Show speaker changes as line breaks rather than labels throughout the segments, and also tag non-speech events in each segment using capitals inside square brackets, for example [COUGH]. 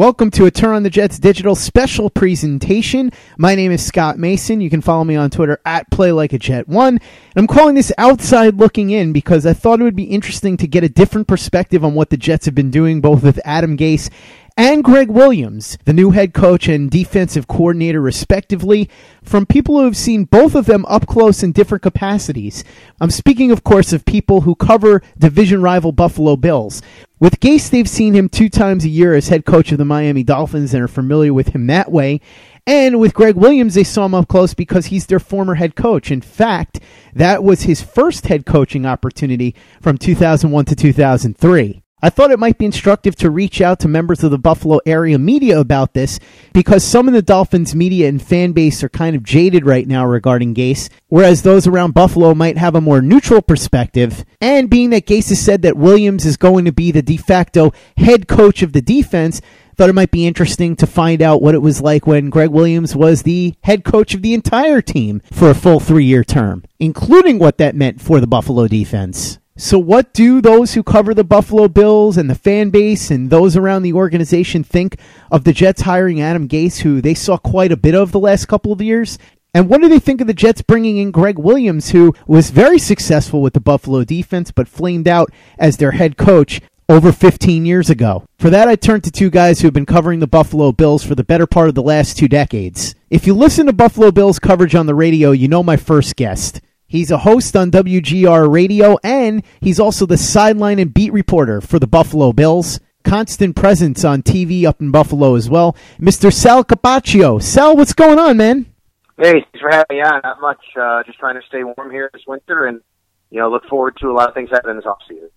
Welcome to a Turn on the Jets digital special presentation. My name is Scott Mason. You can follow me on Twitter at PlayLikeAJet1. And I'm calling this outside looking in because I thought it would be interesting to get a different perspective on what the Jets have been doing, both with Adam Gase and Gregg Williams, the new head coach and defensive coordinator, respectively, from people who have seen both of them up close in different capacities. I'm speaking, of course, of people who cover division rival Buffalo Bills. With Gase, they've seen him two times a year as head coach of the Miami Dolphins and are familiar with him that way. And with Gregg Williams, they saw him up close because he's their former head coach. In fact, that was his first head coaching opportunity from 2001 to 2003. I thought it might be instructive to reach out to members of the Buffalo area media about this because some of the Dolphins media and fan base are kind of jaded right now regarding Gase, whereas those around Buffalo might have a more neutral perspective. And being that Gase has said that Williams is going to be the de facto head coach of the defense, thought it might be interesting to find out what it was like when Gregg Williams was the head coach of the entire team for a full three year term, including what that meant for the Buffalo defense. So, what do those who cover the Buffalo Bills and the fan base and those around the organization think of the Jets hiring Adam Gase, who they saw quite a bit of the last couple of years? And what do they think of the Jets bringing in Gregg Williams, who was very successful with the Buffalo defense but flamed out as their head coach over 15 years ago? For that, I turn to two guys who have been covering the Buffalo Bills for the better part of the last two decades. If you listen to Buffalo Bills coverage on the radio, you know my first guest. He's a host on WGR Radio, and he's also the sideline and beat reporter for the Buffalo Bills. Constant presence on TV up in Buffalo as well. Mr. Sal Capaccio. Sal, what's going on, man?
Hey, thanks for having me on. Not much. Uh, just trying to stay warm here this winter and, you know, look forward to a lot of things happening this offseason.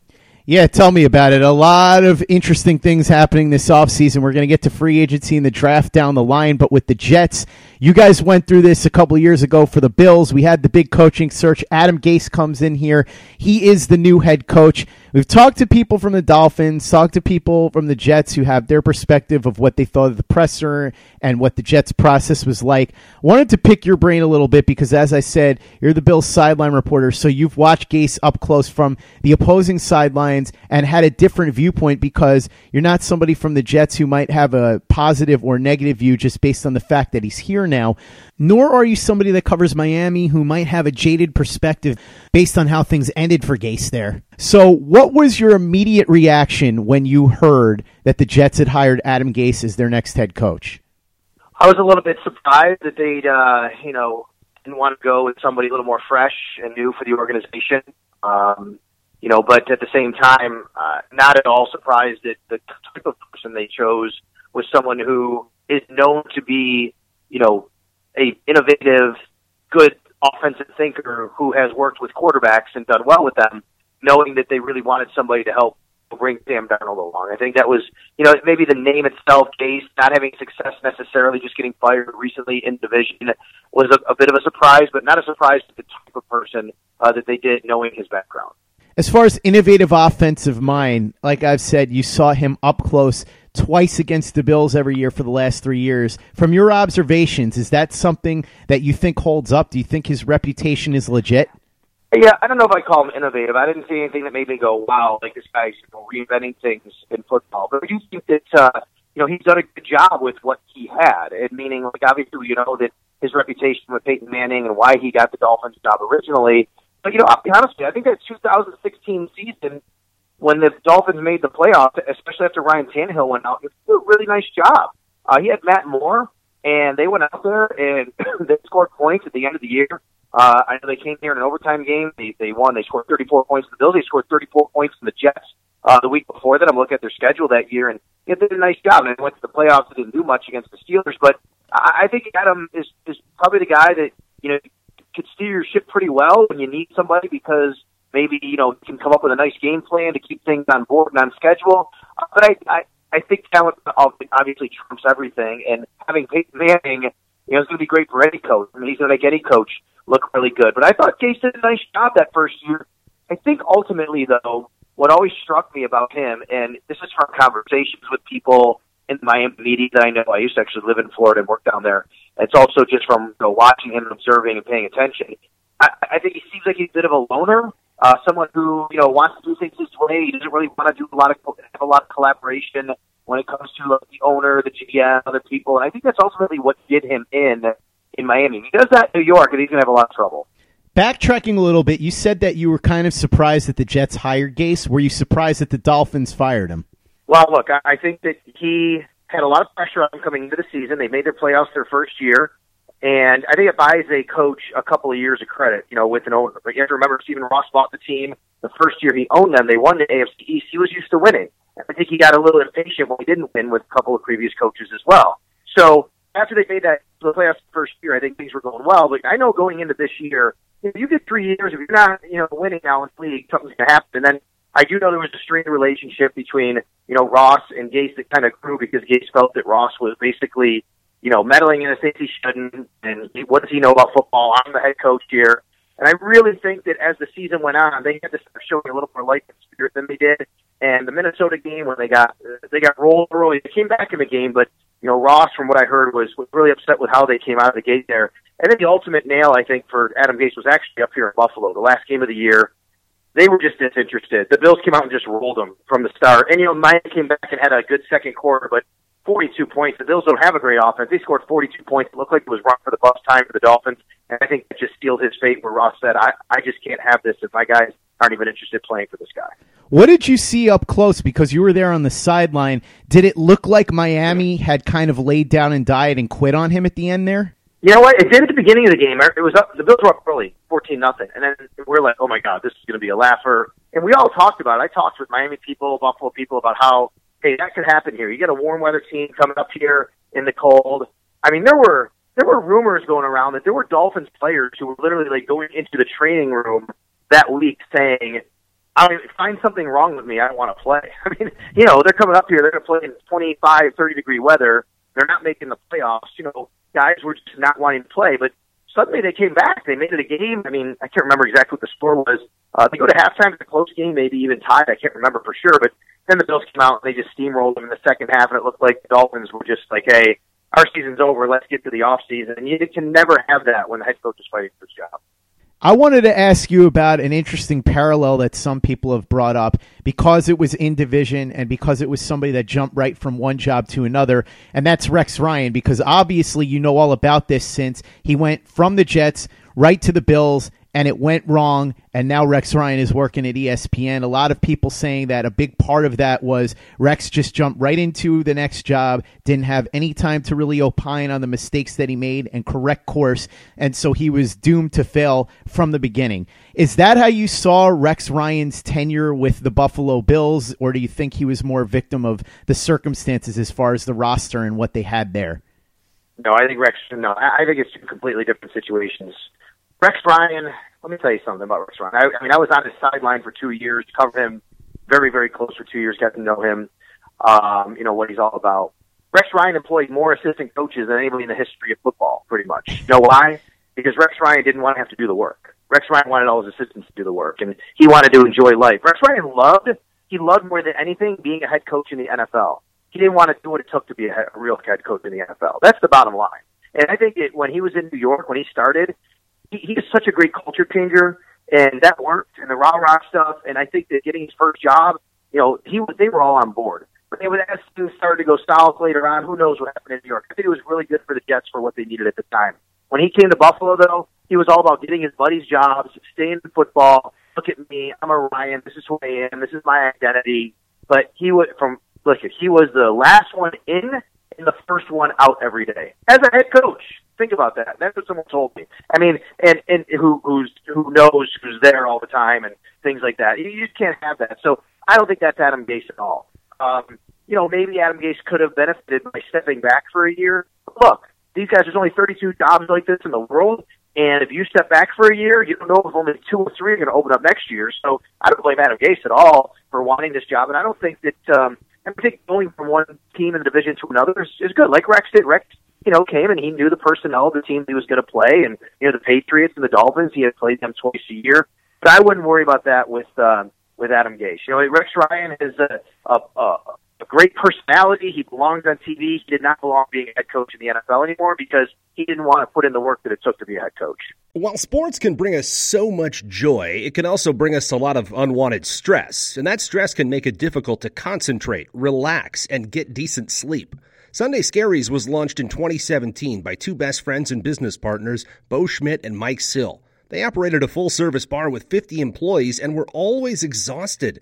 Yeah, tell me about it. A lot of interesting things happening this offseason. We're going to get to free agency and the draft down the line, but with the Jets, you guys went through this a couple years ago for the Bills. We had the big coaching search. Adam Gase comes in here. He is the new head coach. We've talked to people from the Dolphins, talked to people from the Jets who have their perspective of what they thought of the presser and what the Jets process was like. Wanted to pick your brain a little bit because, as I said, you're the Bills sideline reporter, so you've watched Gase up close from the opposing sidelines and had a different viewpoint because you're not somebody from the Jets who might have a positive or negative view just based on the fact that he's here now nor are you somebody that covers Miami who might have a jaded perspective based on how things ended for Gase there. So, what was your immediate reaction when you heard that the Jets had hired Adam Gase as their next head coach?
I was a little bit surprised that they'd, uh, you know, didn't want to go with somebody a little more fresh and new for the organization. Um, you know, but at the same time, uh, not at all surprised that the type of person they chose was someone who is known to be, you know, a innovative, good offensive thinker who has worked with quarterbacks and done well with them, knowing that they really wanted somebody to help bring Sam Darnold along. I think that was, you know, maybe the name itself, Gase, not having success necessarily, just getting fired recently in division was a, a bit of a surprise, but not a surprise to the type of person uh, that they did, knowing his background.
As far as innovative offensive mind, like I've said, you saw him up close twice against the Bills every year for the last three years. From your observations, is that something that you think holds up? Do you think his reputation is legit?
Yeah, I don't know if I call him innovative. I didn't see anything that made me go, "Wow!" Like this guy's you know, reinventing things in football. But I do think that uh, you know he's done a good job with what he had, and meaning like obviously you know that his reputation with Peyton Manning and why he got the Dolphins job originally. But you know, I'll be honest with you, I think that 2016 season when the Dolphins made the playoffs, especially after Ryan Tannehill went out, he did a really nice job. Uh, he had Matt Moore, and they went out there and [COUGHS] they scored points at the end of the year. Uh, I know they came here in an overtime game. They they won. They scored 34 points. The Bills they scored 34 points from the Jets uh, the week before that. I'm looking at their schedule that year, and they did a nice job. And they went to the playoffs. They didn't do much against the Steelers, but I, I think Adam is is probably the guy that you know could steer your ship pretty well when you need somebody because maybe you know can come up with a nice game plan to keep things on board and on schedule. Uh, but I, I I think talent obviously trumps everything, and having Peyton Manning, you know, is going to be great for any coach. I mean, he's going to make any coach look really good. But I thought Gase did a nice job that first year. I think ultimately, though, what always struck me about him, and this is from conversations with people in Miami media that I know. I used to actually live in Florida and work down there. It's also just from you know, watching him and observing and paying attention. I, I think he seems like he's a bit of a loner uh, someone who you know wants to do things his way. He doesn't really want to do a lot of have a lot of collaboration. when it comes to like, the owner, the GM, other people. And I think that's ultimately what did him in in Miami. If he does that in New York, and he's going to have a lot of trouble.
Backtracking a little bit, you said that you were kind of surprised that the Jets hired Gase. Were you surprised that the Dolphins fired him?
Well, look, I think that he had a lot of pressure on him coming into the season. They made their playoffs their first year. And I think it buys a coach a couple of years of credit, you know, with an owner. But you have to remember, Stephen Ross bought the team the first year he owned them. They won the AFC East. He was used to winning. I think he got a little impatient when he didn't win with a couple of previous coaches as well. So after they made that the playoffs first year, I think things were going well. But I know going into this year, if you get three years, if you're not, you know, winning now in the league, something's going to happen. And then I do know there was a strained relationship between, you know, Ross and Gase that kind of grew because Gase felt that Ross was basically, you know, meddling in a things he shouldn't. And what does he know about football? I'm the head coach here. And I really think that as the season went on, they had to start showing a little more life and spirit than they did. And the Minnesota game when they got they got rolled early, they came back in the game, but you know Ross, from what I heard, was, was really upset with how they came out of the gate there. And then the ultimate nail, I think, for Adam Gase was actually up here in Buffalo, the last game of the year. They were just disinterested. The Bills came out and just rolled them from the start. And you know, Mike came back and had a good second quarter, but 42 points. The Bills don't have a great offense. They scored 42 points. It looked like it was run for the bus time for the Dolphins. And I think it just sealed his fate where Ross said, I, I just can't have this if my guys aren't even interested playing for this guy.
What did you see up close? Because you were there on the sideline. Did it look like Miami had kind of laid down and died and quit on him at the end there?
You know what? It did at the beginning of the game. It was up. The Bills were up early, fourteen nothing, and then we're like, "Oh my God, this is going to be a laugher." And we all talked about it. I talked with Miami people, Buffalo people about how hey, that could happen here. You get a warm weather team coming up here in the cold. I mean, there were there were rumors going around that there were Dolphins players who were literally like going into the training room that week saying, I mean, find something wrong with me. I don't want to play. [LAUGHS] I mean, you know, they're coming up here. They're going to play in 25, 30 degree weather. They're not making the playoffs. You know, guys were just not wanting to play. But suddenly they came back. They made it a game. I mean, I can't remember exactly what the score was. Uh, they go to halftime. It's a close game, maybe even tied. I can't remember for sure. But then the Bills came out and they just steamrolled them in the second half, and it looked like the Dolphins were just like, "Hey, our season's over. Let's get to the off season." And you can never have that when the head coach is fighting for his job.
I wanted to ask you about an interesting parallel that some people have brought up because it was in division and because it was somebody that jumped right from one job to another, and that's Rex Ryan. Because obviously, you know all about this since he went from the Jets right to the Bills and it went wrong and now Rex Ryan is working at ESPN. A lot of people saying that a big part of that was Rex just jumped right into the next job, didn't have any time to really opine on the mistakes that he made and correct course, and so he was doomed to fail from the beginning. Is that how you saw Rex Ryan's tenure with the Buffalo Bills, or do you think he was more victim of the circumstances as far as the roster and what they had there?
No, I think Rex. No, I think it's two completely different situations. Rex Ryan, let me tell you something about Rex Ryan. I, I mean, I was on his sideline for two years, covered him very, very close for two years, got to know him, um, you know, what he's all about. Rex Ryan employed more assistant coaches than anybody in the history of football, pretty much. You know why? Because Rex Ryan didn't want to have to do the work. Rex Ryan wanted all his assistants to do the work, and he wanted to enjoy life. Rex Ryan loved, he loved more than anything being a head coach in the NFL. He didn't want to do what it took to be a, a real head coach in the NFL. That's the bottom line. And I think it, when he was in New York, when he started, he, he's such a great culture changer, and that worked. And the rah rah stuff, and I think that getting his first job, you know, he was, they were all on board. But they would as things started to go south later on. Who knows what happened in New York? I think it was really good for the Jets for what they needed at the time. When he came to Buffalo, though, he was all about getting his buddies jobs, staying in football. Look at me, I'm a Ryan. This is who I am. This is my identity. But he was from look, he was the last one in and the first one out every day as a head coach. Think about that. That's what someone told me. I mean, and and who who's who knows who's there all the time and things like that. You just can't have that. So I don't think that's Adam Gase at all. Um, you know, maybe Adam Gase could have benefited by stepping back for a year. Look, these guys, there's only 32 jobs like this in the world. And if you step back for a year, you don't know if only two or three are going to open up next year. So I don't blame Adam Gase at all for wanting this job. And I don't think that, um, Think going from one team in the division to another is, is good. Like Rex did. Rex you know, came and he knew the personnel of the team he was going to play, and you know the Patriots and the Dolphins. He had played them twice a year, but I wouldn't worry about that with uh, with Adam Gase. You know, Rex Ryan is a, a, a a great personality. He belongs on TV. He did not belong being a head coach in the NFL anymore because he didn't want to put in the work that it took to be a head coach.
While sports can bring us so much joy, it can also bring us a lot of unwanted stress, and that stress can make it difficult to concentrate, relax, and get decent sleep. Sunday Scaries was launched in 2017 by two best friends and business partners, Bo Schmidt and Mike Sill. They operated a full service bar with 50 employees and were always exhausted.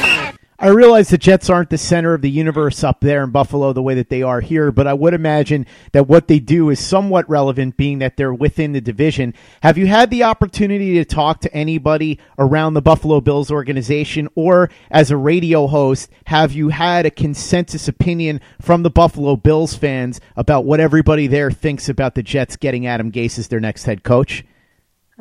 I realize the Jets aren't the center of the universe up there in Buffalo the way that they are here, but I would imagine that what they do is somewhat relevant, being that they're within the division. Have you had the opportunity to talk to anybody around the Buffalo Bills organization, or as a radio host, have you had a consensus opinion from the Buffalo Bills fans about what everybody there thinks about the Jets getting Adam Gase as their next head coach?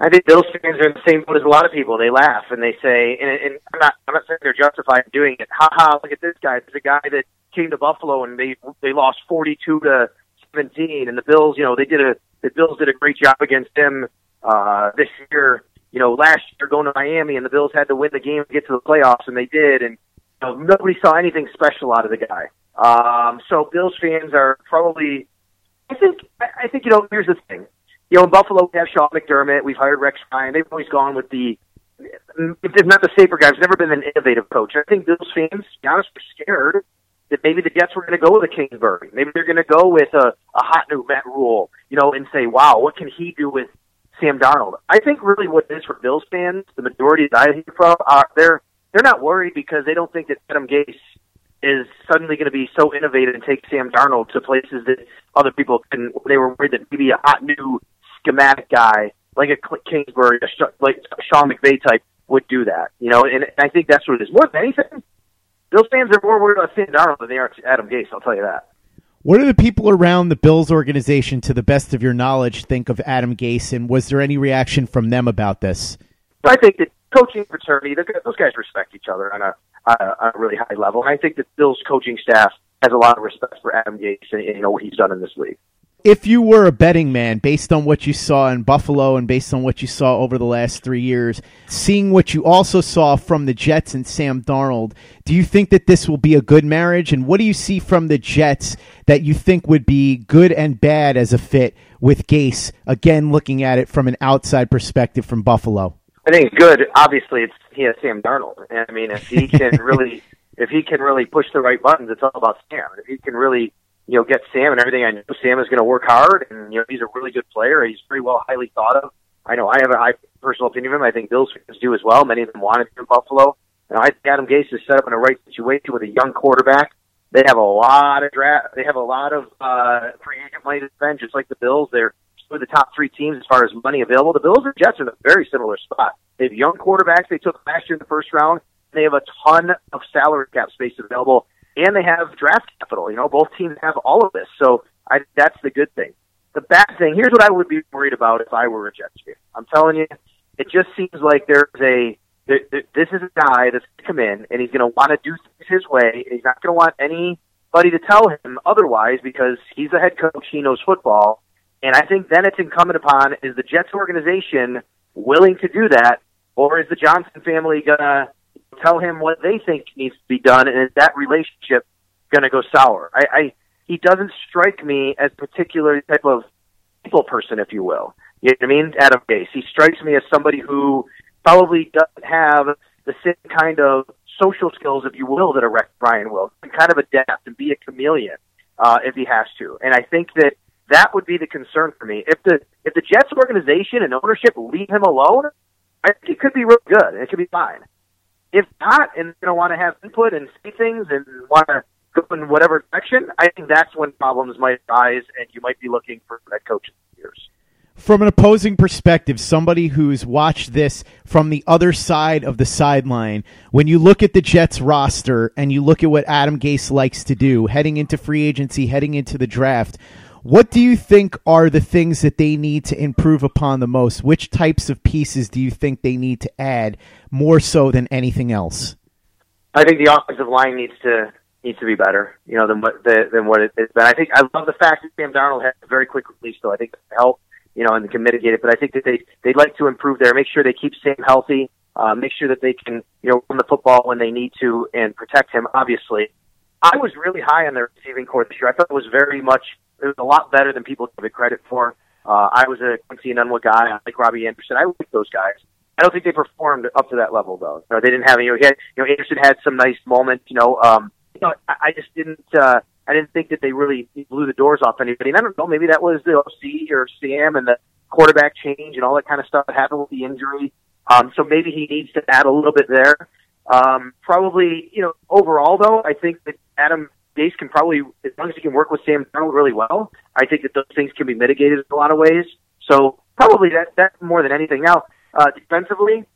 I think Bills fans are in the same boat as a lot of people. They laugh and they say, and, and I'm not, I'm not saying they're justified in doing it. Ha ha! Look at this guy. There's a guy that came to Buffalo and they they lost 42 to 17, and the Bills, you know, they did a the Bills did a great job against them uh, this year. You know, last year going to Miami and the Bills had to win the game to get to the playoffs, and they did. And you know, nobody saw anything special out of the guy. Um, so Bills fans are probably, I think, I think you know, here's the thing you know, in Buffalo, we have Sean McDermott. We've hired Rex Ryan. They've always gone with the, if they're not the safer guys, never been an innovative coach. I think Bills fans, to be honest, were scared that maybe the Jets were going to go with a Kingsbury. Maybe they're going to go with a, a hot new Matt Rhule, you know, and say, wow, what can he do with Sam Darnold? I think really what it is for Bills fans, the majority that I hear from, are they're, they're not worried because they don't think that Adam Gase is suddenly going to be so innovative and take Sam Darnold to places that other people can. They were worried that maybe a hot new schematic guy like a Kingsbury, a like a Sean McVay type would do that. You know, and I think that's what it is. More than anything, Bills fans are more worried about Sam Darnold than they are Adam Gase. I'll tell you that.
What do the people around the Bills organization, to the best of your knowledge, think of Adam Gase, and was there any reaction from them about this?
I think that coaching fraternity, those guys respect each other on a, on a really high level. And I think that Bill's coaching staff has a lot of respect for Adam Gase and you know what he's done in this league
if you were a betting man, based on what you saw in Buffalo and based on what you saw over the last three years, seeing what you also saw from the Jets and Sam Darnold, do you think that this will be a good marriage? And what do you see from the Jets that you think would be good and bad as a fit with Gase? Again, looking at it from an outside perspective from Buffalo.
I think good. Obviously, it's he has Sam Darnold. I mean, if he can [LAUGHS] really, if he can really push the right buttons, it's all about Sam. If he can really you know, get Sam and everything. I know Sam is going to work hard, and you know, he's a really good player. He's very well, highly thought of. I know I have a high personal opinion of him. I think Bills fans do as well. Many of them wanted him in Buffalo. And I think Adam Gase is set up in a right situation with a young quarterback. They have a lot of draft. They have a lot of uh, free agent money to spend, just like the Bills. They're with the top three teams as far as money available. The Bills and Jets are in a very similar spot. They have young quarterbacks they took last year in the first round. They have a ton of salary cap space available and they have draft capital. You know, both teams have all of this, so I, that's the good thing. The bad thing here's what I would be worried about if I were a Jets fan. I'm telling you, it just seems like there's a this is a guy that's come in and he's going to want to do things his way. And he's not going to want anybody to tell him otherwise because he's the head coach. He knows football, and I think then it's incumbent upon is the Jets organization willing to do that, or is the Johnson family gonna tell him what they think needs to be done, and is that relationship going to go sour? I, I he doesn't strike me as particular type of people person, if you will. You know what I mean? Adam Gase. He strikes me as somebody who probably doesn't have the same kind of social skills, if you will, that a Rex Ryan will, and kind of adapt and be a chameleon uh, if he has to. And I think that that would be the concern for me. If the if the Jets organization and ownership leave him alone, I think it could be real good. It could be fine. If not, and you know want to have input and say things and want to go in whatever direction, I think that's when problems might arise, and you might be looking for that coach in years.
From an opposing perspective, somebody who's watched this from the other side of the sideline, when you look at the Jets roster and you look at what Adam Gase likes to do, heading into free agency, heading into the draft, what do you think are the things that they need to improve upon the most? Which types of pieces do you think they need to add more so than anything else?
I think the offensive line needs to needs to be better, you know, than what the, than what it's been. I think I love the fact that Sam Darnold has a very quick release, so I think that help, you know, and can mitigate it. But I think that they they'd like to improve there, make sure they keep Sam healthy, uh, make sure that they can, you know, run the football when they need to and protect him. Obviously, I was really high on their receiving core this year. I thought it was very much it was a lot better than people give it credit for. Uh, I was a Quincy Enunwa guy. I like Robbie Anderson. I like those guys. I don't think they performed up to that level though. No, they didn't have any. You know, had, you know, Anderson had some nice moments. You know, um, you know, I, I just didn't. uh I didn't think that they really blew the doors off anybody. And I don't know. Maybe that was the OC or Sam and the quarterback change and all that kind of stuff that happened with the injury. Um, so maybe he needs to add a little bit there. Um, probably, you know, overall though, I think that Adam Gase can probably, as long as he can work with Sam Darnold really well, I think that those things can be mitigated in a lot of ways. So probably that that more than anything. Now, uh, defensively,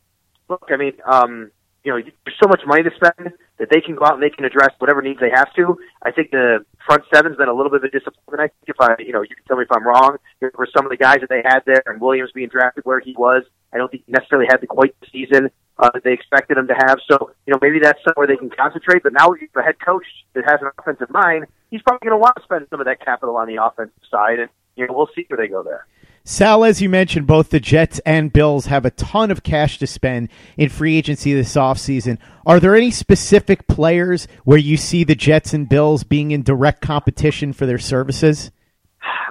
look, I mean, um, you know, there's so much money to spend that they can go out and they can address whatever needs they have to. I think the front seven's been a little bit of a disappointment. I think if I, you know, you can tell me if I'm wrong. For some of the guys that they had there, and Williams being drafted where he was, I don't think he necessarily had the quite the season uh, that they expected him to have. So, you know, maybe that's somewhere they can concentrate. But now, a head coach that has an offensive mind, he's probably going to want to spend some of that capital on the offensive side, and you know, we'll see where they go there.
Sal, as you mentioned, both the Jets and Bills have a ton of cash to spend in free agency this offseason. Are there any specific players where you see the Jets and Bills being in direct competition for their services?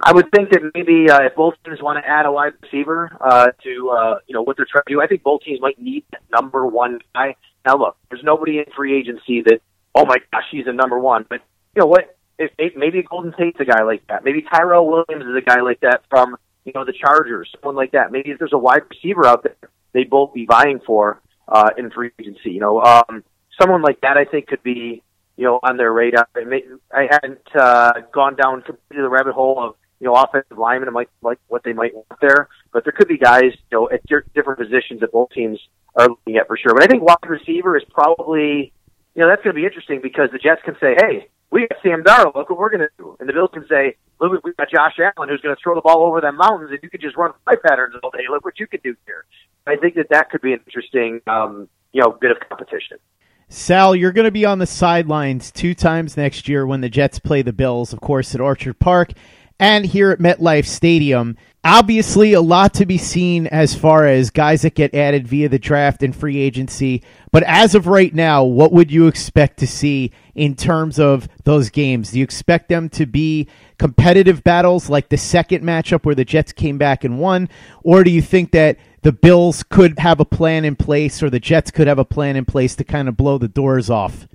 I would think that maybe uh, if both teams want to add a wide receiver uh, to uh, you know what they're trying to do, I think both teams might need that number one guy. Now, look, there's nobody in free agency that oh my gosh, he's a number one. But you know what? If, maybe Golden Tate's a guy like that. Maybe Tyrell Williams is a guy like that from you know, the Chargers, someone like that. Maybe if there's a wide receiver out there, they'd both be vying for uh, in free agency. You know, um, someone like that I think could be, you know, on their radar. I hadn't uh, gone down completely the rabbit hole of you know offensive linemen and like like what they might want there, but there could be guys you know at different positions that both teams are looking at for sure. But I think wide receiver is probably, you know, that's going to be interesting because the Jets can say, hey, we got Sam Darnold. Look what we're going to do. And the Bills can say, look, we've got Josh Allen who's going to throw the ball over them mountains, and you can just run fly patterns all day. Look what you can do here. I think that that could be an interesting, um, you know, bit of competition.
Sal, you're going to be on the sidelines two times next year when the Jets play the Bills, of course, at Orchard Park and here at MetLife Stadium. Obviously, a lot to be seen as far as guys that get added via the draft and free agency. But as of right now, what would you expect to see in terms of those games? Do you expect them to be competitive battles like the second matchup where the Jets came back and won? Or do you think that the Bills could have a plan in place or the Jets could have a plan in place to kind of blow the doors off?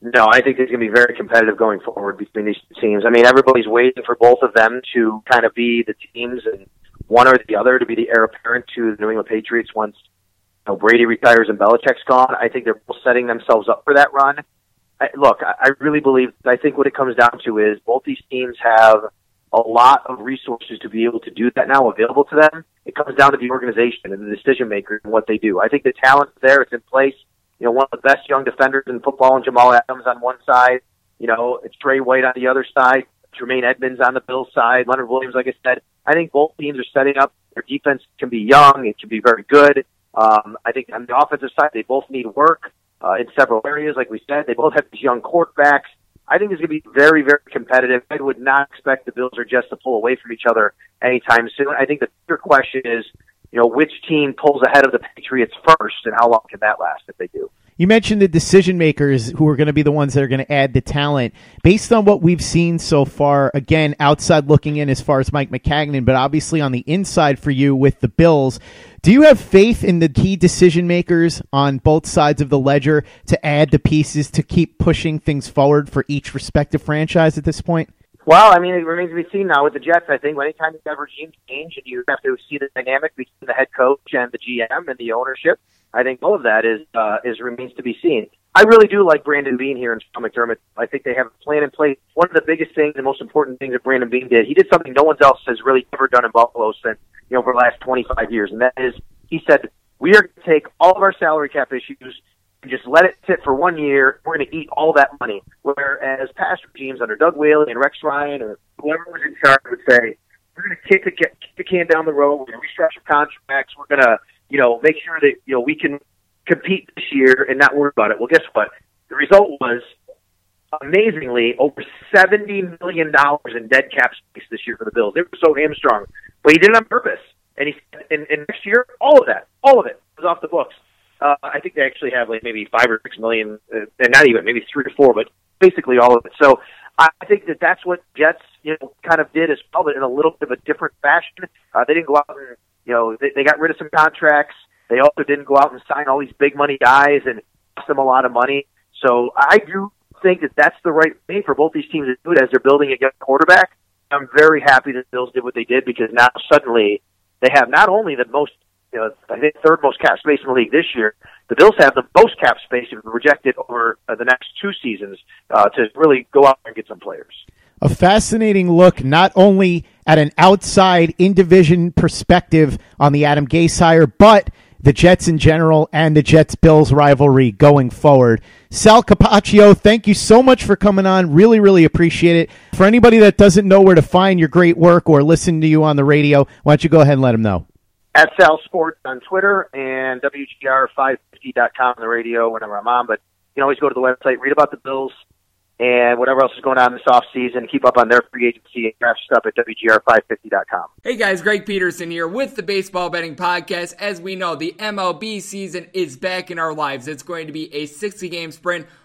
No, I think it's going to be very competitive going forward between these two teams. I mean, everybody's waiting for both of them to kind of be the teams and one or the other to be the heir apparent to the New England Patriots once you know, Brady retires and Belichick's gone. I think they're both setting themselves up for that run. I, look, I, I really believe. I think what it comes down to is both these teams have a lot of resources to be able to do that now available to them. It comes down to the organization and the decision maker and what they do. I think the talent's there; it's in place you know, one of the best young defenders in football and Jamal Adams on one side. You know, it's Trey White on the other side. Tremaine Edmunds on the Bills side. Leonard Williams, like I said. I think both teams are setting up. Their defense can be young. It can be very good. Um, I think on the offensive side, they both need work uh, in several areas. Like we said, they both have these young quarterbacks. I think it's going to be very, very competitive. I would not expect the Bills or Jets to pull away from each other anytime soon. I think the bigger question is, you know, which team pulls ahead of the Patriots first, and how long can that last if they do?
You mentioned the decision makers who are going to be the ones that are going to add the talent. Based on what we've seen so far, again, outside looking in as far as Mike Maccagnan, but obviously on the inside for you with the Bills, do you have faith in the key decision makers on both sides of the ledger to add the pieces to keep pushing things forward for each respective franchise at this point?
Well, I mean, it remains to be seen now with the Jets. I think anytime you have regime change and you have to see the dynamic between the head coach and the GM and the ownership, I think all of that is uh, is remains to be seen. I really do like Brandon Beane here in Sean McDermott. I think they have a plan in place. One of the biggest things, the most important things that Brandon Beane did, he did something no one else has really ever done in Buffalo since you know for the last 25 years, and that is he said we are going to take all of our salary cap issues just let it sit for one year. We're going to eat all that money. Whereas past regimes under Doug Whaley and Rex Ryan or whoever was in charge would say we're going to kick the kick the can down the road. We're going to restructure contracts. We're going to you know, make sure that, you know, we can compete this year and not worry about it. Well, guess what? The result was amazingly over $70 million in dead cap space this year for the Bills. They were so hamstrung, but he did it on purpose. And he, and, and next year, all of that, all of it was off the books. Uh, I think they actually have like maybe five or six million, uh, and not even maybe three or four, but basically all of it. So I think that that's what Jets, you know, kind of did as well, but in a little bit of a different fashion. Uh, they didn't go out and you know, they, they got rid of some contracts. They also didn't go out and sign all these big money guys and cost them a lot of money. So I do think that that's the right thing for both these teams to do it as they're building a young quarterback. I'm very happy that the Bills did what they did because now suddenly they have not only the most, know, I think third most cap space in the league this year. The Bills have the most cap space if projected over uh, the next two seasons uh, to really go out and get some players
a fascinating look not only at an outside in division perspective on the Adam Gase hire, but the Jets in general and the Jets Bills rivalry going forward. Sal Capaccio, thank you so much for coming on. Really, really appreciate it. For anybody that doesn't know where to find your great work or listen to you on the radio, why don't you go ahead and let them know?
At Sal Sports on Twitter and WGR550.com on the radio whenever I'm on. But you can always go to the website, read about the Bills, and whatever else is going on this off season. Keep up on their free agency and draft stuff at WGR550.com.
Hey guys, Greg Peterson here with the Baseball Betting Podcast. As we know, the MLB season is back in our lives. It's going to be a 60 game sprint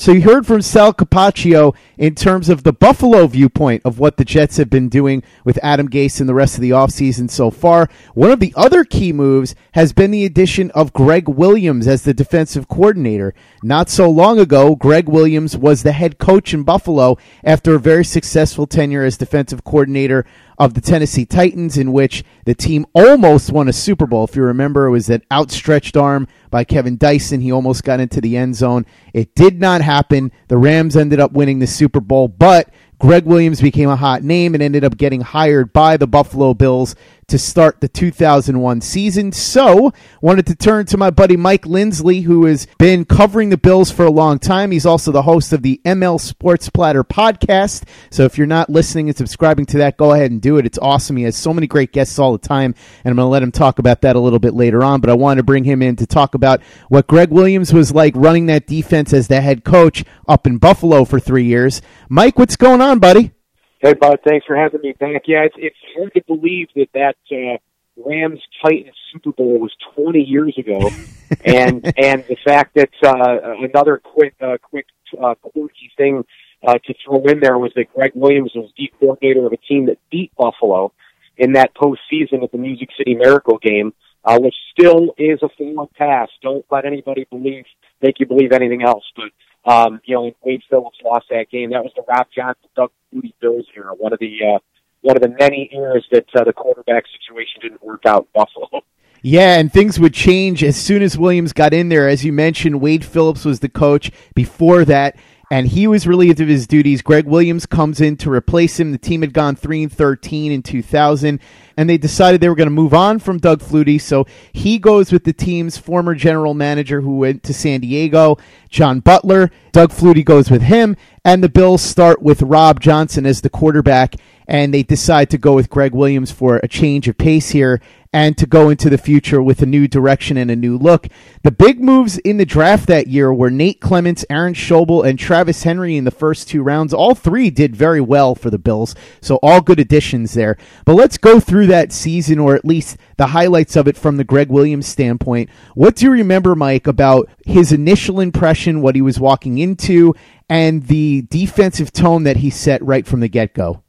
So you heard from Sal Capaccio in terms of the Buffalo viewpoint of what the Jets have been doing with Adam Gase and the rest of the offseason so far. One of the other key moves has been the addition of Gregg Williams as the defensive coordinator. Not so long ago, Gregg Williams was the head coach in Buffalo after a very successful tenure as defensive coordinator of the Tennessee Titans, in which the team almost won a Super Bowl. If you remember, it was that outstretched arm by Kevin Dyson. He almost got into the end zone. It did not happen. The Rams ended up winning the Super Bowl, but Gregg Williams became a hot name and ended up getting hired by the Buffalo Bills to start the 2001 season. So, wanted to turn to my buddy Mike Lindsley, who has been covering the Bills for a long time. He's also the host of the ML Sports Platter podcast. So, if you're not listening and subscribing to that, go ahead and do it. It's awesome. He has so many great guests all the time, and I'm going to let him talk about that a little bit later on. But I wanted to bring him in to talk about what Gregg Williams was like running that defense as the head coach up in Buffalo for three years. Mike, what's going on, buddy?
Hey, Bud, thanks for having me back. Yeah, it's, it's hard to believe that that uh, Rams Titans Super Bowl was 20 years ago, [LAUGHS] and and the fact that uh, another quick uh, quick uh, quirky thing uh, to throw in there was that Gregg Williams was the coordinator of a team that beat Buffalo in that postseason at the Music City Miracle game, uh, which still is a forward pass. Don't let anybody believe make you believe anything else, but um, you know, Wade Phillips lost that game. That was the Rob Johnson, Doug Flutie Bills era. One of the uh, one of the many eras that uh, the quarterback situation didn't work out in Buffalo.
Yeah, and things would change as soon as Williams got in there. As you mentioned, Wade Phillips was the coach before that. And he was relieved of his duties. Gregg Williams comes in to replace him. The team had gone 3 and 13 in 2000, and they decided they were going to move on from Doug Flutie. So he goes with the team's former general manager who went to San Diego, John Butler. Doug Flutie goes with him, and the Bills start with Rob Johnson as the quarterback, and they decide to go with Gregg Williams for a change of pace here and to go into the future with a new direction and a new look. The big moves in the draft that year were Nate Clements, Aaron Schobel, and Travis Henry in the first two rounds. All three did very well for the Bills, so all good additions there. But let's go through that season, or at least the highlights of it from the Gregg Williams standpoint. What do you remember, Mike, about his initial impression, what he was walking into, and the defensive tone that he set right from the get go?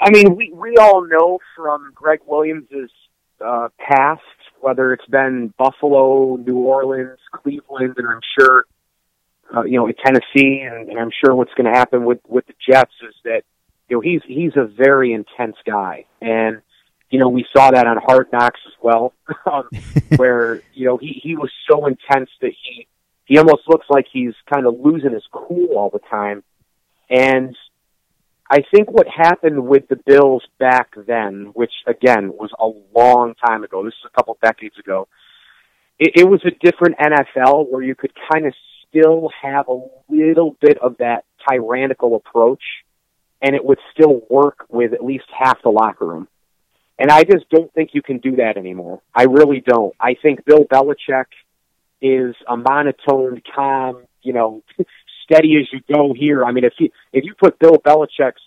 I mean, we we all know from Gregg Williams's uh, past, whether it's been Buffalo, New Orleans, Cleveland, and I'm sure, uh, you know, in Tennessee, and, and I'm sure what's going to happen with with the Jets is that you know he's he's a very intense guy, and you know we saw that on Hard Knocks as well, [LAUGHS] um, [LAUGHS] where you know he he was so intense that he he almost looks like he's kind of losing his cool all the time, and I think what happened with the Bills back then, which again was a long time ago, this is a couple decades ago, it, it was a different NFL where you could kind of still have a little bit of that tyrannical approach and it would still work with at least half the locker room. And I just don't think you can do that anymore. I really don't. I think Bill Belichick is a monotone, calm, you know, steady as you go here. I mean, if you if you put Bill Belichick's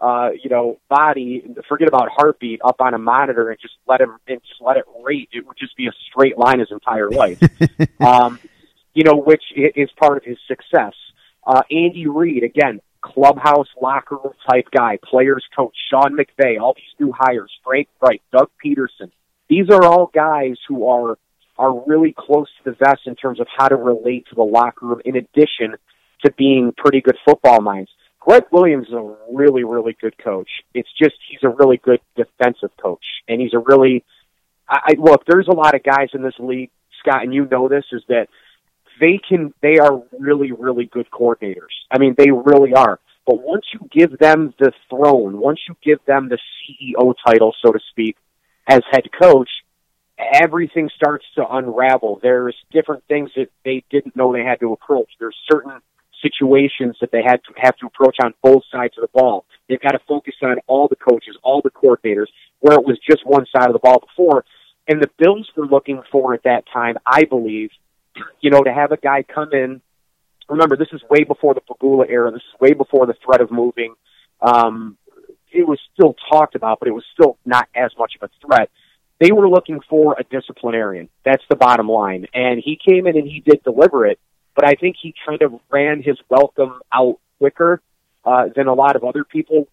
uh, you know body, forget about heartbeat, up on a monitor and just let him and just let it rate, it would just be a straight line his entire life. [LAUGHS] um, you know, which is part of his success. Uh, Andy Reid, again, clubhouse locker room type guy, players coach, Sean McVay, all these new hires, Frank Reich, Doug Pederson. These are all guys who are are really close to the vest in terms of how to relate to the locker room. In addition to being pretty good football minds. Gregg Williams is a really, really good coach. It's just he's a really good defensive coach, and he's a really. I, I look. There's a lot of guys in this league, Scott, and you know this is that they can. They are really, really good coordinators. I mean, they really are. But once you give them the throne, once you give them the CEO title, so to speak, as head coach, everything starts to unravel. There's different things that they didn't know they had to approach. There's certain situations that they had to have to approach on both sides of the ball. They've got to focus on all the coaches, all the coordinators, where it was just one side of the ball before. And the Bills were looking for at that time, I believe, you know, to have a guy come in. Remember, this is way before the Pegula era. This is way before the threat of moving. Um, it was still talked about, but it was still not as much of a threat. They were looking for a disciplinarian. That's the bottom line. And he came in and he did deliver it but I think he kind of ran his welcome out quicker uh, than a lot of other people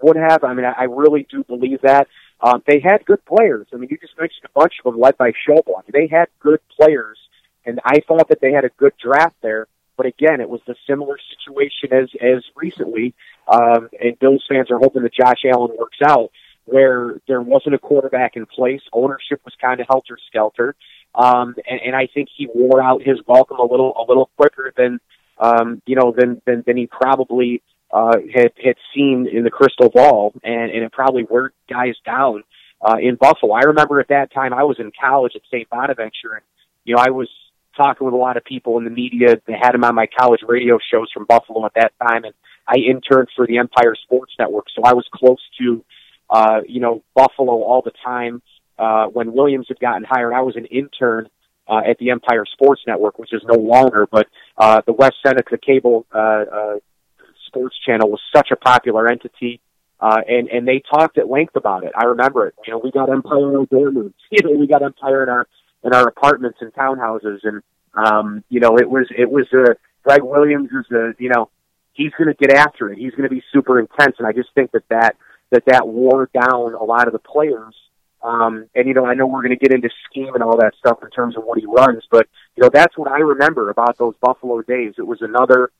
would have. I mean, I, I really do believe that. Um, they had good players. I mean, you just mentioned a bunch of them led by mean, they had good players, and I thought that they had a good draft there. But again, it was the similar situation as as recently, um, and Bills fans are hoping that Josh Allen works out, where there wasn't a quarterback in place, ownership was kind of helter skelter, um, and, and I think he wore out his welcome a little a little quicker than um, you know than than, than he probably uh, had had seen in the crystal ball, and, and it probably wore guys down uh, in Buffalo. I remember at that time I was in college at St. Bonaventure, and you know I was talking with a lot of people in the media. They had him on my college radio shows from Buffalo at that time, and I interned for the Empire Sports Network, so I was close to uh, you know Buffalo all the time uh, when Williams had gotten hired, I was an intern uh, at the Empire Sports Network, which is no longer, but uh, the West Seneca cable uh, uh, sports channel was such a popular entity. Uh, and and they talked at length about it. I remember it. You know, we got Empire in our dorm rooms. [LAUGHS] You know, we got Empire in our in our apartments and townhouses, and um, you know, it was it was uh, Gregg Williams is a you know he's going to get after it. He's going to be super intense, and I just think that that that that wore down a lot of the players um, and you know, I know we're going to get into scheme and all that stuff in terms of what he runs, but you know, that's what I remember about those Buffalo days. It was another,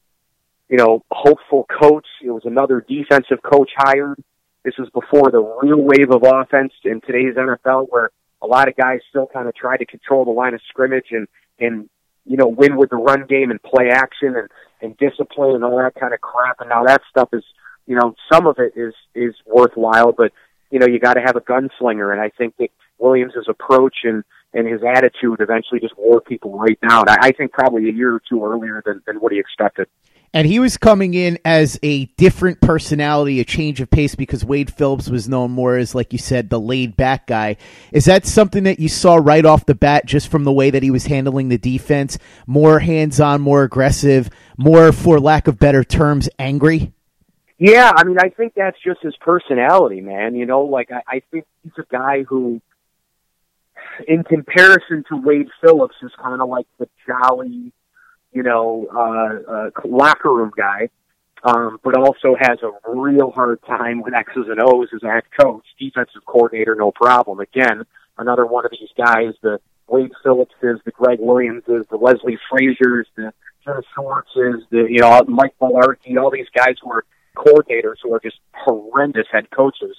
you know, hopeful coach. It was another defensive coach hired. This was before the real wave of offense in today's NFL, where a lot of guys still kind of try to control the line of scrimmage and and you know win with the run game and play action and and discipline and all that kind of crap. And now that stuff is, you know, some of it is is worthwhile, but you know, you got to have a gunslinger. And I think that Williams' approach and and his attitude eventually just wore people right down. I, I think probably a year or two earlier than, than what he expected.
And he was coming in as a different personality, a change of pace because Wade Phillips was known more as, like you said, the laid back guy. Is that something that you saw right off the bat just from the way that he was handling the defense? More hands on, more aggressive, more, for lack of better terms, angry?
Yeah, I mean, I think that's just his personality, man. You know, like I, I think he's a guy who, in comparison to Wade Phillips, is kind of like the jolly, you know, uh, uh, locker room guy, um, but also has a real hard time with X's and O's as a head coach, defensive coordinator, no problem. Again, another one of these guys, the Wade Phillipses, the Gregg Williamses, the Leslie Frazier's, the Jim Schwartzes, the, you know, Mike Mularkey, all these guys who are coordinators who are just horrendous head coaches.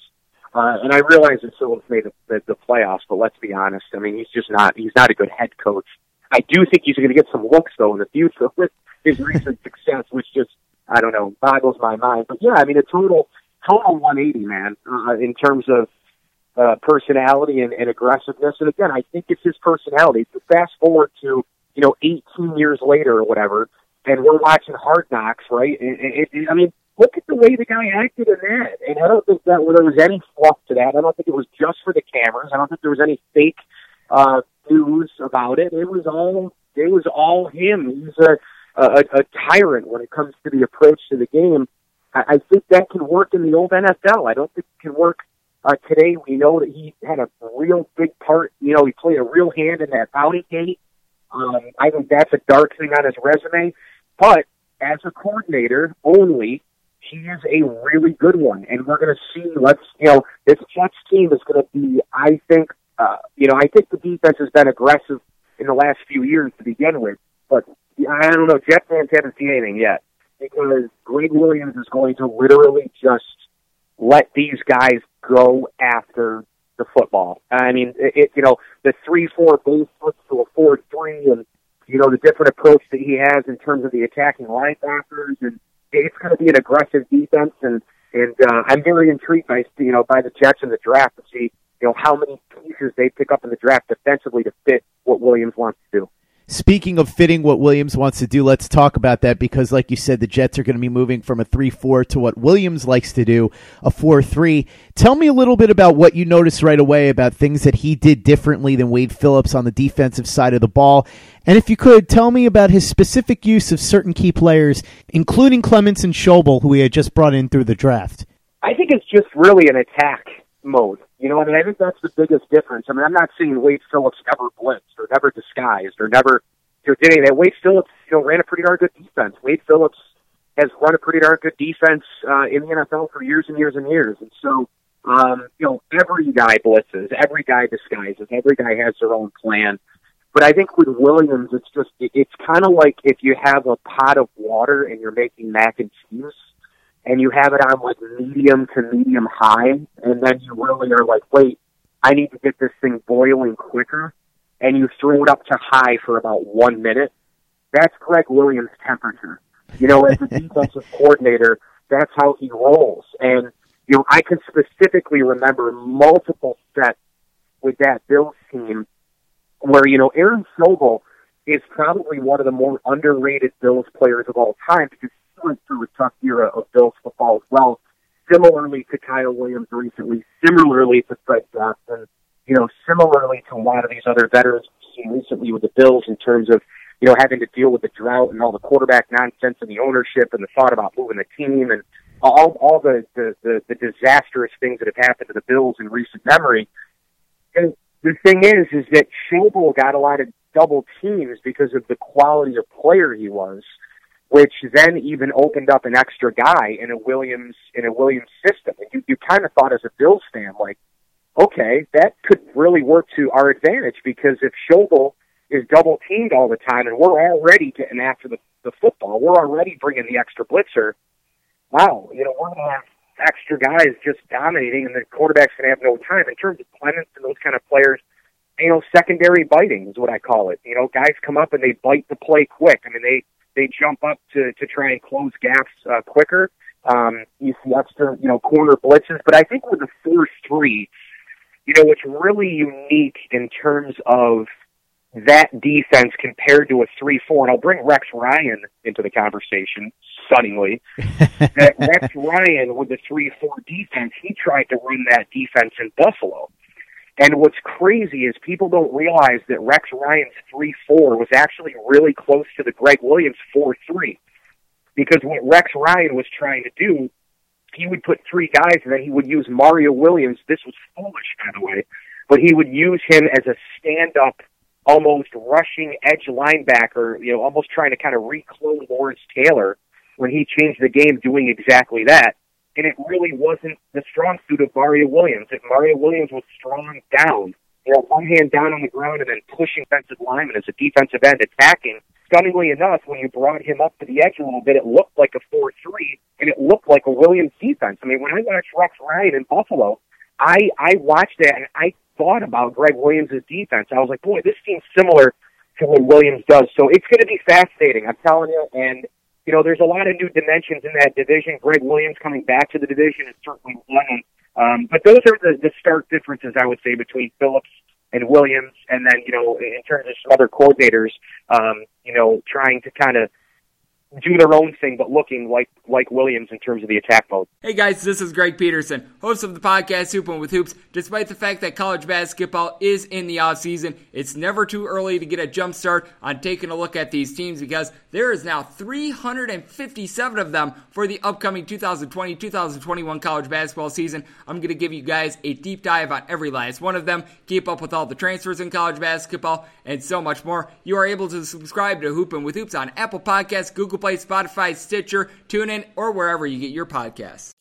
Uh, and I realize that Phillips made the, the, the playoffs, but let's be honest. I mean, he's just not, he's not a good head coach. I do think he's going to get some looks though in the future [LAUGHS] with his recent [LAUGHS] success, which just I don't know boggles my mind. But yeah, I mean a total total 180 man uh, in terms of uh, personality and, and aggressiveness. And again, I think it's his personality. Fast forward to you know 18 years later or whatever, and we're watching Hard Knocks, right? And, and, and, I mean, look at the way the guy acted in that. And I don't think that there was any fluff to that. I don't think it was just for the cameras. I don't think there was any fake uh, news about it. It was all it was all him. He's a, a a tyrant when it comes to the approach to the game. I, I think that can work in the old NFL. I don't think it can work uh, today. We know that he had a real big part. You know, he played a real hand in that bounty gate. Um, I think that's a dark thing on his resume. But as a coordinator only, he is a really good one. And we're going to see, let's, you know, this Jets team is going to be, I think, uh, you know, I think the defense has been aggressive in the last few years to begin with, but I don't know. Jet fans haven't seen anything yet because Gregg Williams is going to literally just let these guys go after the football. I mean, it, it you know the three four base flips to a four three, and you know the different approach that he has in terms of the attacking linebackers, and it's going to be an aggressive defense. And and uh, I'm very intrigued by you know by the Jets in the draft to see you know, how many pieces they pick up in the draft defensively to fit what Williams wants to do.
Speaking of fitting what Williams wants to do, let's talk about that because, like you said, the Jets are going to be moving from a 3 4 to what Williams likes to do, a 4 3. Tell me a little bit about what you noticed right away about things that he did differently than Wade Phillips on the defensive side of the ball. And if you could, tell me about his specific use of certain key players, including Clements and Schobel, who he had just brought in through the draft.
I think it's just really an attack mode. You know, I mean, I think that's the biggest difference. I mean, I'm not seeing Wade Phillips ever blitzed or never disguised or never you know, did anything. Wade Phillips, you know, ran a pretty darn good defense. Wade Phillips has run a pretty darn good defense uh, in the NFL for years and years and years. And so, um, you know, every guy blitzes, every guy disguises, every guy has their own plan. But I think with Williams, it's just, it's kind of like if you have a pot of water and you're making mac and cheese and you have it on like medium to medium high, and then you really are like, wait, I need to get this thing boiling quicker, and you throw it up to high for about one minute. That's Gregg Williams' temperature. You know, as a [LAUGHS] defensive coordinator, that's how he rolls. And, you know, I can specifically remember multiple sets with that Bills team where, you know, Aaron Schobel is probably one of the more underrated Bills players of all time because went through a tough era of Bills football as well. Similarly to Kyle Williams recently, similarly to Fred Jackson, you know, similarly to a lot of these other veterans we've seen recently with the Bills in terms of, you know, having to deal with the drought and all the quarterback nonsense and the ownership and the thought about moving the team and all all the the, the, the disastrous things that have happened to the Bills in recent memory. And the thing is, is that Schobel got a lot of double teams because of the quality of player he was which then even opened up an extra guy in a Williams in a Williams system. And you, you kind of thought as a Bills fan, like, okay, that could really work to our advantage because if Schobel is double teamed all the time and we're already getting after the, the football, we're already bringing the extra blitzer. Wow, you know, we're going to have extra guys just dominating, and the quarterback's going to have no time. In terms of Clements and those kind of players, you know, secondary biting is what I call it. You know, guys come up and they bite the play quick. I mean, they they jump up to to try and close gaps uh, quicker. Um, you see extra, you know, corner blitzes, but I think with the four three, you know, what's really unique in terms of that defense compared to a three four, and I'll bring Rex Ryan into the conversation stunningly. [LAUGHS] that Rex Ryan with the three four defense, he tried to run that defense in Buffalo. And what's crazy is people don't realize that Rex Ryan's three four was actually really close to the Gregg Williams four three. Because what Rex Ryan was trying to do, he would put three guys and then he would use Mario Williams. This was foolish, by the way, but he would use him as a stand up almost rushing edge linebacker, you know, almost trying to kind of reclone Lawrence Taylor when he changed the game doing exactly that. And it really wasn't the strong suit of Mario Williams. If Mario Williams was strong down, you know, one hand down on the ground and then pushing defensive linemen as a defensive end attacking, stunningly enough, when you brought him up to the edge a little bit, it looked like a 4-3 and it looked like a Williams defense. I mean, when I watched Rex Ryan in Buffalo, I, I watched that and I thought about Gregg Williams' defense. I was like, boy, this seems similar to what Williams does. So it's going to be fascinating. I'm telling you. And you know, there's a lot of new dimensions in that division. Gregg Williams coming back to the division is certainly one. Um, but those are the, the stark differences, I would say, between Phillips and Williams. And then, you know, in terms of some other coordinators, um, you know, trying to kind of do their own thing, but looking like like Williams in terms of the attack mode.
Hey guys, this is Greg Peterson, host of the podcast Hoopin' with Hoops. Despite the fact that college basketball is in the off season, it's never too early to get a jump start on taking a look at these teams because there is now 357 of them for the upcoming 2020-2021 college basketball season. I'm going to give you guys a deep dive on every last one of them, keep up with all the transfers in college basketball, and so much more. You are able to subscribe to Hoopin' with Hoops on Apple Podcasts, Google Play, Spotify, Stitcher, TuneIn, or wherever you get your podcasts.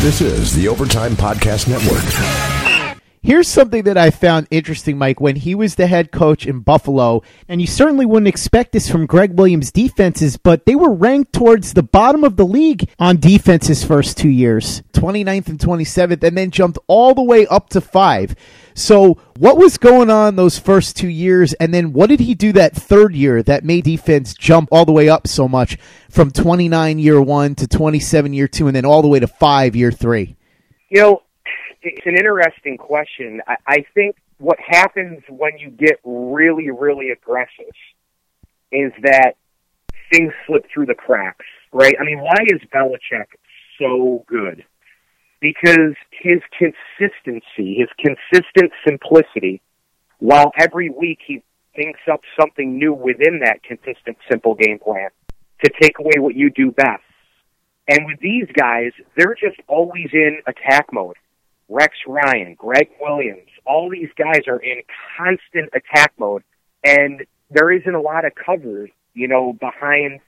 This is the Overtime Podcast Network.
Here's something that I found interesting, Mike, when he was the head coach in Buffalo, and you certainly wouldn't expect this from Gregg Williams' defenses, but they were ranked towards the bottom of the league on defense his first two years 29th and 27th, and then jumped all the way up to five. So, what was going on those first two years, and then what did he do that third year that made defense jump all the way up so much from 29 year one to 27 year two, and then all the way to five year three?
You know, it's an interesting question. I, I think what happens when you get really, really aggressive is that things slip through the cracks, right? I mean, why is Belichick so good? Because his consistency, his consistent simplicity, while every week he thinks up something new within that consistent, simple game plan to take away what you do best. And with these guys, they're just always in attack mode. Rex Ryan, Gregg Williams, all these guys are in constant attack mode, and there isn't a lot of cover, you know, behind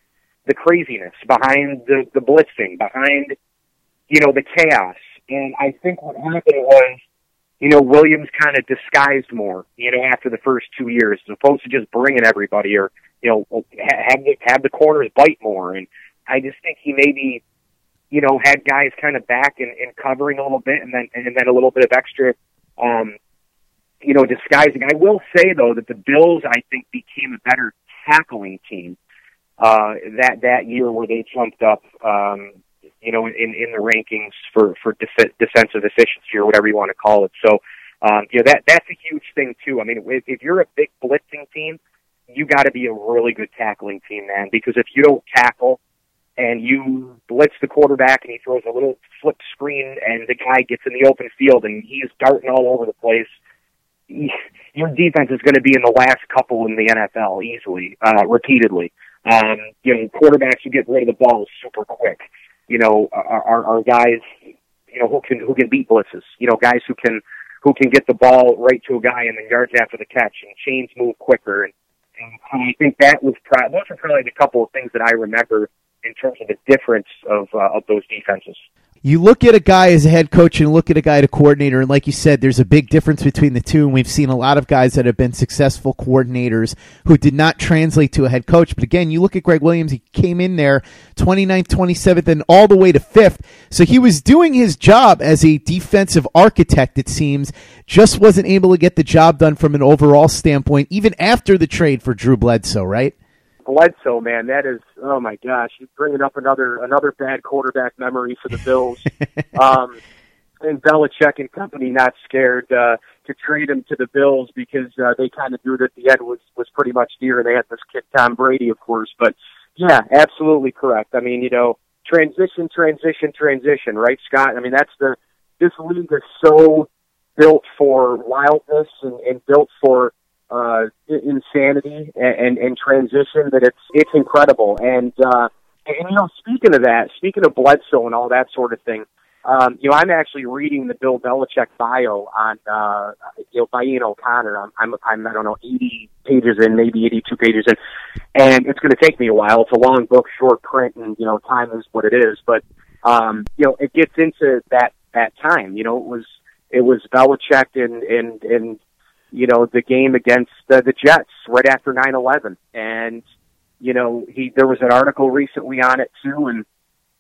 the craziness, behind the, the blitzing, behind you know, the chaos. And I think what happened was, you know, Williams kind of disguised more, you know, after the first two years, as opposed to just bringing everybody or, you know, have the, have the corners bite more. And I just think he maybe, you know, had guys kind of back and, and covering a little bit and then, and then a little bit of extra, um, you know, disguising. I will say though that the Bills, I think, became a better tackling team uh, that that year where they jumped up um, you know, in, in the rankings for, for def- defensive efficiency or whatever you want to call it. So, um, you know, that, that's a huge thing too. I mean, if, if you're a big blitzing team, you got to be a really good tackling team, man, because if you don't tackle and you blitz the quarterback and he throws a little flip screen and the guy gets in the open field and he's darting all over the place, [LAUGHS] your defense is going to be in the last couple in the NFL easily, uh, repeatedly. Um, you know, quarterbacks who get rid of the ball super quick you know, are, are guys, you know, who can who can beat blitzes. You know, guys who can who can get the ball right to a guy and then yards after the catch, and chains move quicker. And, and I think that was pro- those are probably the couple of things that I remember in terms of the difference of uh, of those defenses
you look at a guy as a head coach and look at a guy as a coordinator, and like you said, there's a big difference between the two. And we've seen a lot of guys that have been successful coordinators who did not translate to a head coach. But again, you look at Gregg Williams, he came in there 29th, 27th, and all the way to fifth. So he was doing his job as a defensive architect, it seems, just wasn't able to get the job done from an overall standpoint, even after the trade for Drew Bledsoe, right?
Bledsoe, man, that is oh my gosh, he's bringing up another another bad quarterback memory for the Bills. [LAUGHS] um, and Belichick and company not scared uh, to trade him to the Bills because uh, they kind of knew that the end was was pretty much near. They had this kid Tom Brady, of course, but yeah, absolutely correct. I mean, you know, transition, transition, transition, right, Scott? I mean, that's the this league is so built for wildness and, and built for uh, insanity and, and, and transition that it's it's incredible. And uh, and you know, speaking of that, speaking of Bledsoe and all that sort of thing, um, you know, I'm actually reading the Bill Belichick bio on uh, you know by Ian O'Connor. I'm, I'm I'm I don't know 80 pages in, maybe 82 pages in, and it's going to take me a while. It's a long book, short print, and you know, time is what it is. But um, you know, it gets into that that time. You know, it was it was Belichick and and and you know the game against uh, the Jets right after nine eleven, and you know he there was an article recently on it too, and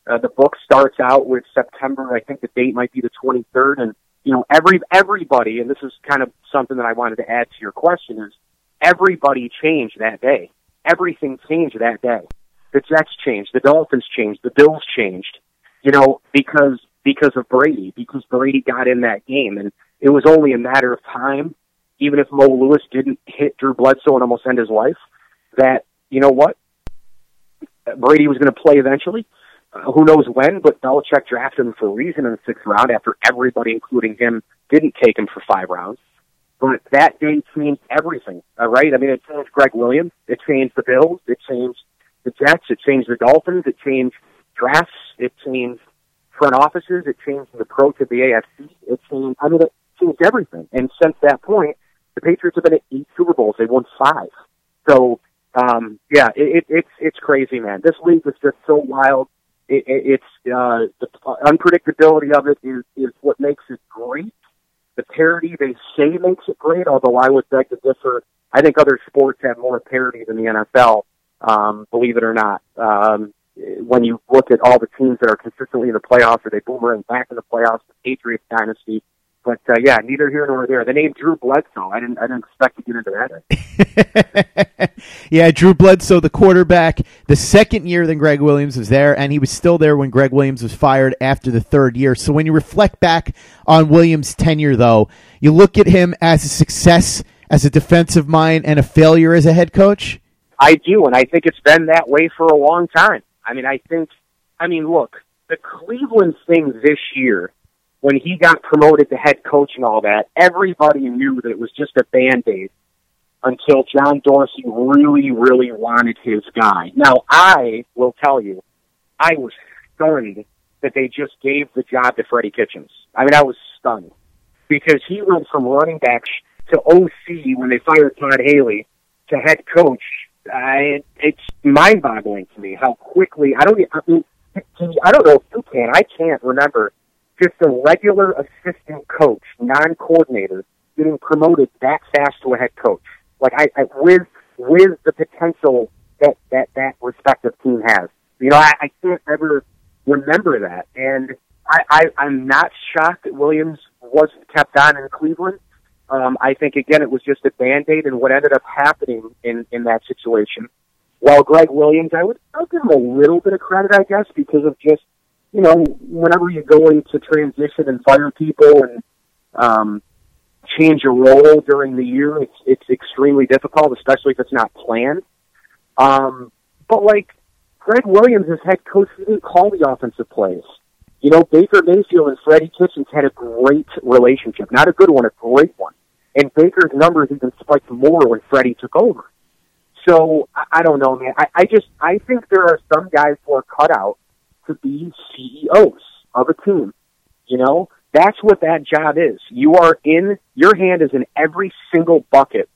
uh, the book starts out with September. I think the date might be the twenty third, and you know every everybody, and this is kind of something that I wanted to add to your question is everybody changed that day. Everything changed that day. The Jets changed, the Dolphins changed, the Bills changed. You know because because of Brady, because Brady got in that game. And it was only a matter of time, even if Mo Lewis didn't hit Drew Bledsoe and almost end his life, that, you know what? Brady was going to play eventually. Uh, who knows when, but Belichick drafted him for a reason in the sixth round after everybody, including him, didn't take him for five rounds. But that day changed everything, all right? I mean, it changed Gregg Williams. It changed the Bills. It changed the Jets. It changed the Dolphins. It changed drafts. It changed front offices. It changed the approach of the AFC. It changed. I mean, it changed everything. And since that point, the Patriots have been at eight Super Bowls. They won five. So, um, yeah, it, it, it's it's crazy, man. This league is just so wild. It, it, it's uh, the unpredictability of it is is what makes it great. The parity they say makes it great, although I would beg to differ. I think other sports have more parity than the NFL. Um, believe it or not. Um, when you look at all the teams that are consistently in the playoffs or they boomerang back in the playoffs, the Patriots dynasty. But uh, yeah, neither here nor there. The name Drew Bledsoe, I didn't, I didn't expect to get into
that. [LAUGHS] yeah, Drew Bledsoe, the quarterback, the second year that Gregg Williams was there, and he was still there when Gregg Williams was fired after the third year. So when you reflect back on Williams' tenure, though, you look at him as a success as a defensive mind and a failure as a head coach.
I do, and I think it's been that way for a long time. I mean, I think, I mean, look, the Cleveland thing this year, when he got promoted to head coach and all that, everybody knew that it was just a band aid until John Dorsey really, really wanted his guy. Now, I will tell you, I was stunned that they just gave the job to Freddie Kitchens. I mean, I was stunned because he went from running back to OC when they fired Todd Haley to head coach I, it's mind-boggling to me how quickly. I don't. I mean, I don't know if you can. I can't remember just a regular assistant coach, non-coordinator, getting promoted that fast to a head coach. Like I, I with with the potential that that that respective team has. You know, I, I can't ever remember that, and I, I I'm not shocked that Williams wasn't kept on in Cleveland. Um, I think again it was just a band aid, and what ended up happening in in that situation. While Gregg Williams, I would I'll give him a little bit of credit, I guess, because of just you know whenever you go into transition and fire people and um, change a role during the year, it's it's extremely difficult, especially if it's not planned. Um, but like Gregg Williams as head coach, he didn't call the offensive plays. You know, Baker Mayfield and Freddie Kitchens had a great relationship. Not a good one, a great one. And Baker's numbers even spiked more when Freddie took over. So I, I don't know, man. I, I just I think there are some guys who are cut out to be CEOs of a team. You know, that's what that job is. You are in your hand is in every single bucket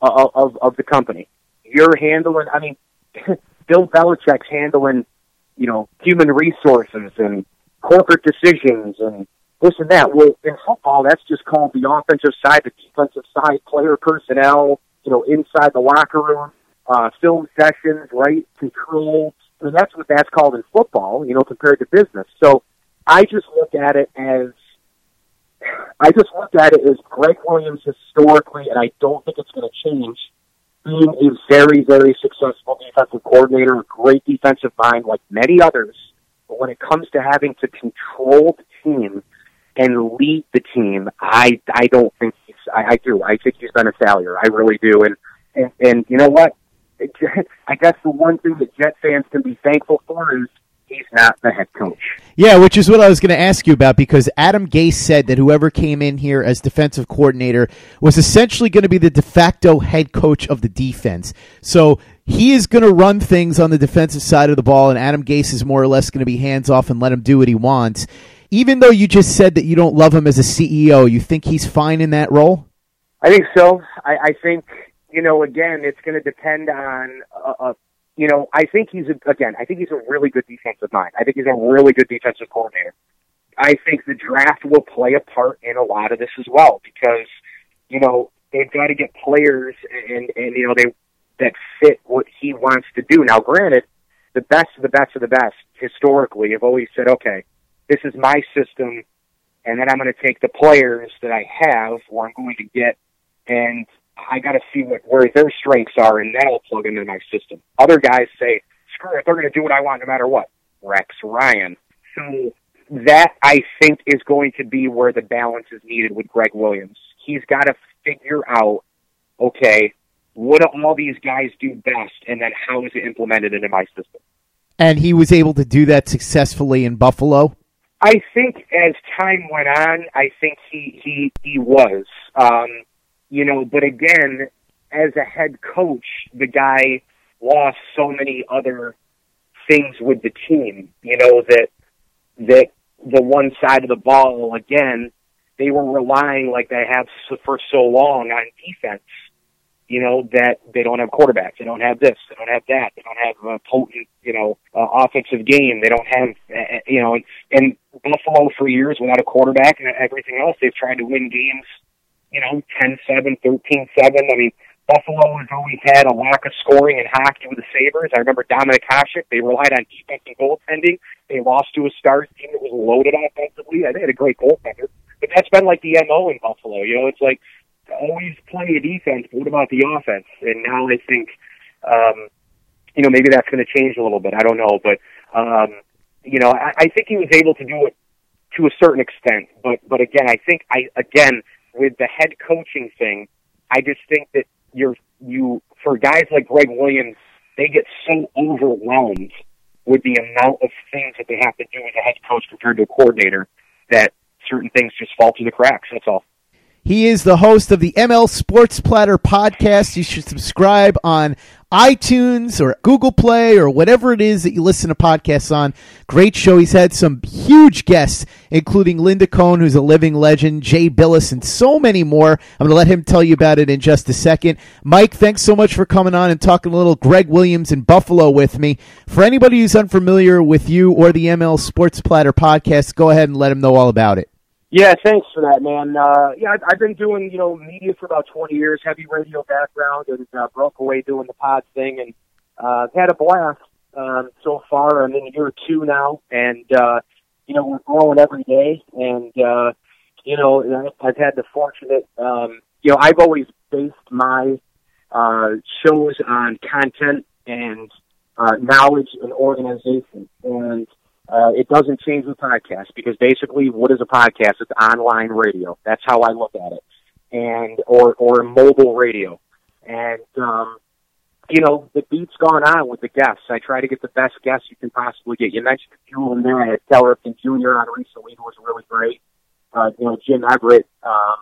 of of, of the company. You're handling. I mean, [LAUGHS] Bill Belichick's handling, you know, human resources and corporate decisions and this and that. Well, in football, that's just called the offensive side, the defensive side, player personnel, you know, inside the locker room, uh, film sessions, right, control. I mean, that's what that's called in football, you know, compared to business. So I just look at it as, I just look at it as Gregg Williams historically, and I don't think it's going to change. being a very, very successful defensive coordinator, a great defensive mind like many others. But when it comes to having to control the team and lead the team, I I don't think he's. I, I do. I think he's been a failure. I really do. And and, and you know what? [LAUGHS] I guess the one thing that Jet fans can be thankful for is he's not the head coach.
Yeah, which is what I was going to ask you about because Adam Gase said that whoever came in here as defensive coordinator was essentially going to be the de facto head coach of the defense. So he is going to run things on the defensive side of the ball, and Adam Gase is more or less going to be hands off and let him do what he wants. Even though you just said that you don't love him as a CEO, you think he's fine in that role?
I think so. I, I think you know, again, it's going to depend on a, a you know, I think he's a, again, I think he's a really good defensive mind. I think he's a really good defensive coordinator. I think the draft will play a part in a lot of this as well because, you know, they've got to get players and and you know they that fit what he wants to do. Now, granted, the best of the best of the best historically have always said, okay, this is my system, and then I'm going to take the players that I have, or I'm going to get, and I got to see what where their strengths are, and that'll plug into my system. Other guys say, screw it, they're going to do what I want no matter what. Rex Ryan. So that I think is going to be where the balance is needed with Gregg Williams. He's got to figure out, okay, what do all these guys do best, and then how is it implemented into my system?
And he was able to do that successfully in Buffalo.
I think as time went on, I think he he he was. Um, you know, but again, as a head coach, the guy lost so many other things with the team, you know, that, that the one side of the ball, again, they were relying like they have for so long on defense, you know, that they don't have quarterbacks. They don't have this. They don't have that. They don't have a potent, you know, uh, offensive game. They don't have, uh, you know, and, and Buffalo for years without a quarterback and everything else, they've tried to win games you know, 10-7, 13-7. I mean, Buffalo has always had a lack of scoring in hockey with the Sabres. I remember Dominik Hasek. They relied on defense and goaltending. They lost to a Stars team that was loaded offensively. They had a great goaltender. But that's been like the MO in Buffalo. You know, it's like always play a defense, but what about the offense? And now I think, um, you know, maybe that's going to change a little bit. I don't know. But, um, you know, I, I think he was able to do it to a certain extent. But, but again, I think I, again, with the head coaching thing, I just think that you're you for guys like Gregg Williams, they get so overwhelmed with the amount of things that they have to do as a head coach compared to a coordinator that certain things just fall through the cracks. That's all.
He is the host of the ML Sports Platter podcast. You should subscribe on iTunes or Google Play or whatever it is that you listen to podcasts on. Great show. He's had some huge guests, including Linda Cohn, who's a living legend, Jay Bilas, and so many more. I'm going to let him tell you about it in just a second. Mike, thanks so much for coming on and talking a little Gregg Williams in Buffalo with me. For anybody who's unfamiliar with you or the ML Sports Platter podcast, go ahead and let him know all about it.
Yeah, thanks for that, man. Uh, yeah, I've, been doing you know media for about 20 years, heavy radio background, and uh, broke away doing the pod thing, and uh, I've had a blast um, so far. I'm in year two now, and uh, you know we're growing every day, and uh, you know I've had the fortunate, um, you know I've always based my uh, shows on content and uh, knowledge and organization, and uh, it doesn't change the podcast because basically, what is a podcast? It's online radio. That's how I look at it, and or or mobile radio. And um, you know, the beat's gone on with the guests. I try to get the best guests you can possibly get. You mentioned a them there. I had Cal Ripken Jr. on recently, who was really great. Uh, you know, Jim Everett. Um,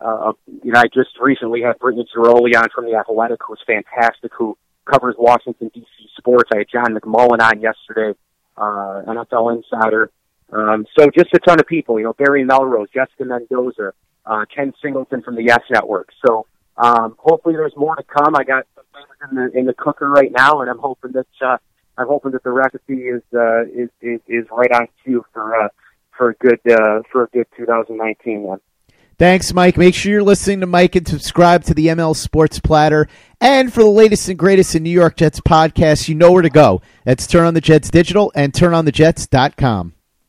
uh, you know, I just recently had Brittany Ghiroli on from the Athletic, who was fantastic, who covers Washington D.C. sports. I had John McMullen on yesterday uh, NFL Insider. Um, so just a ton of people, you know, Barry Melrose, Jessica Mendoza, uh, Ken Singleton from the Yes Network. So um, hopefully there's more to come. I got in the in the cooker right now, and I'm hoping that uh, I'm hoping that the recipe is uh, is, is is right on cue for uh, for a good uh, for a good 2019 one.
Thanks, Mike. Make sure you're listening to Mike and subscribe to the ML Sports Platter. And for the latest and greatest in New York Jets podcasts, you know where to go. That's Turn on the Jets Digital and turnonthejets.com.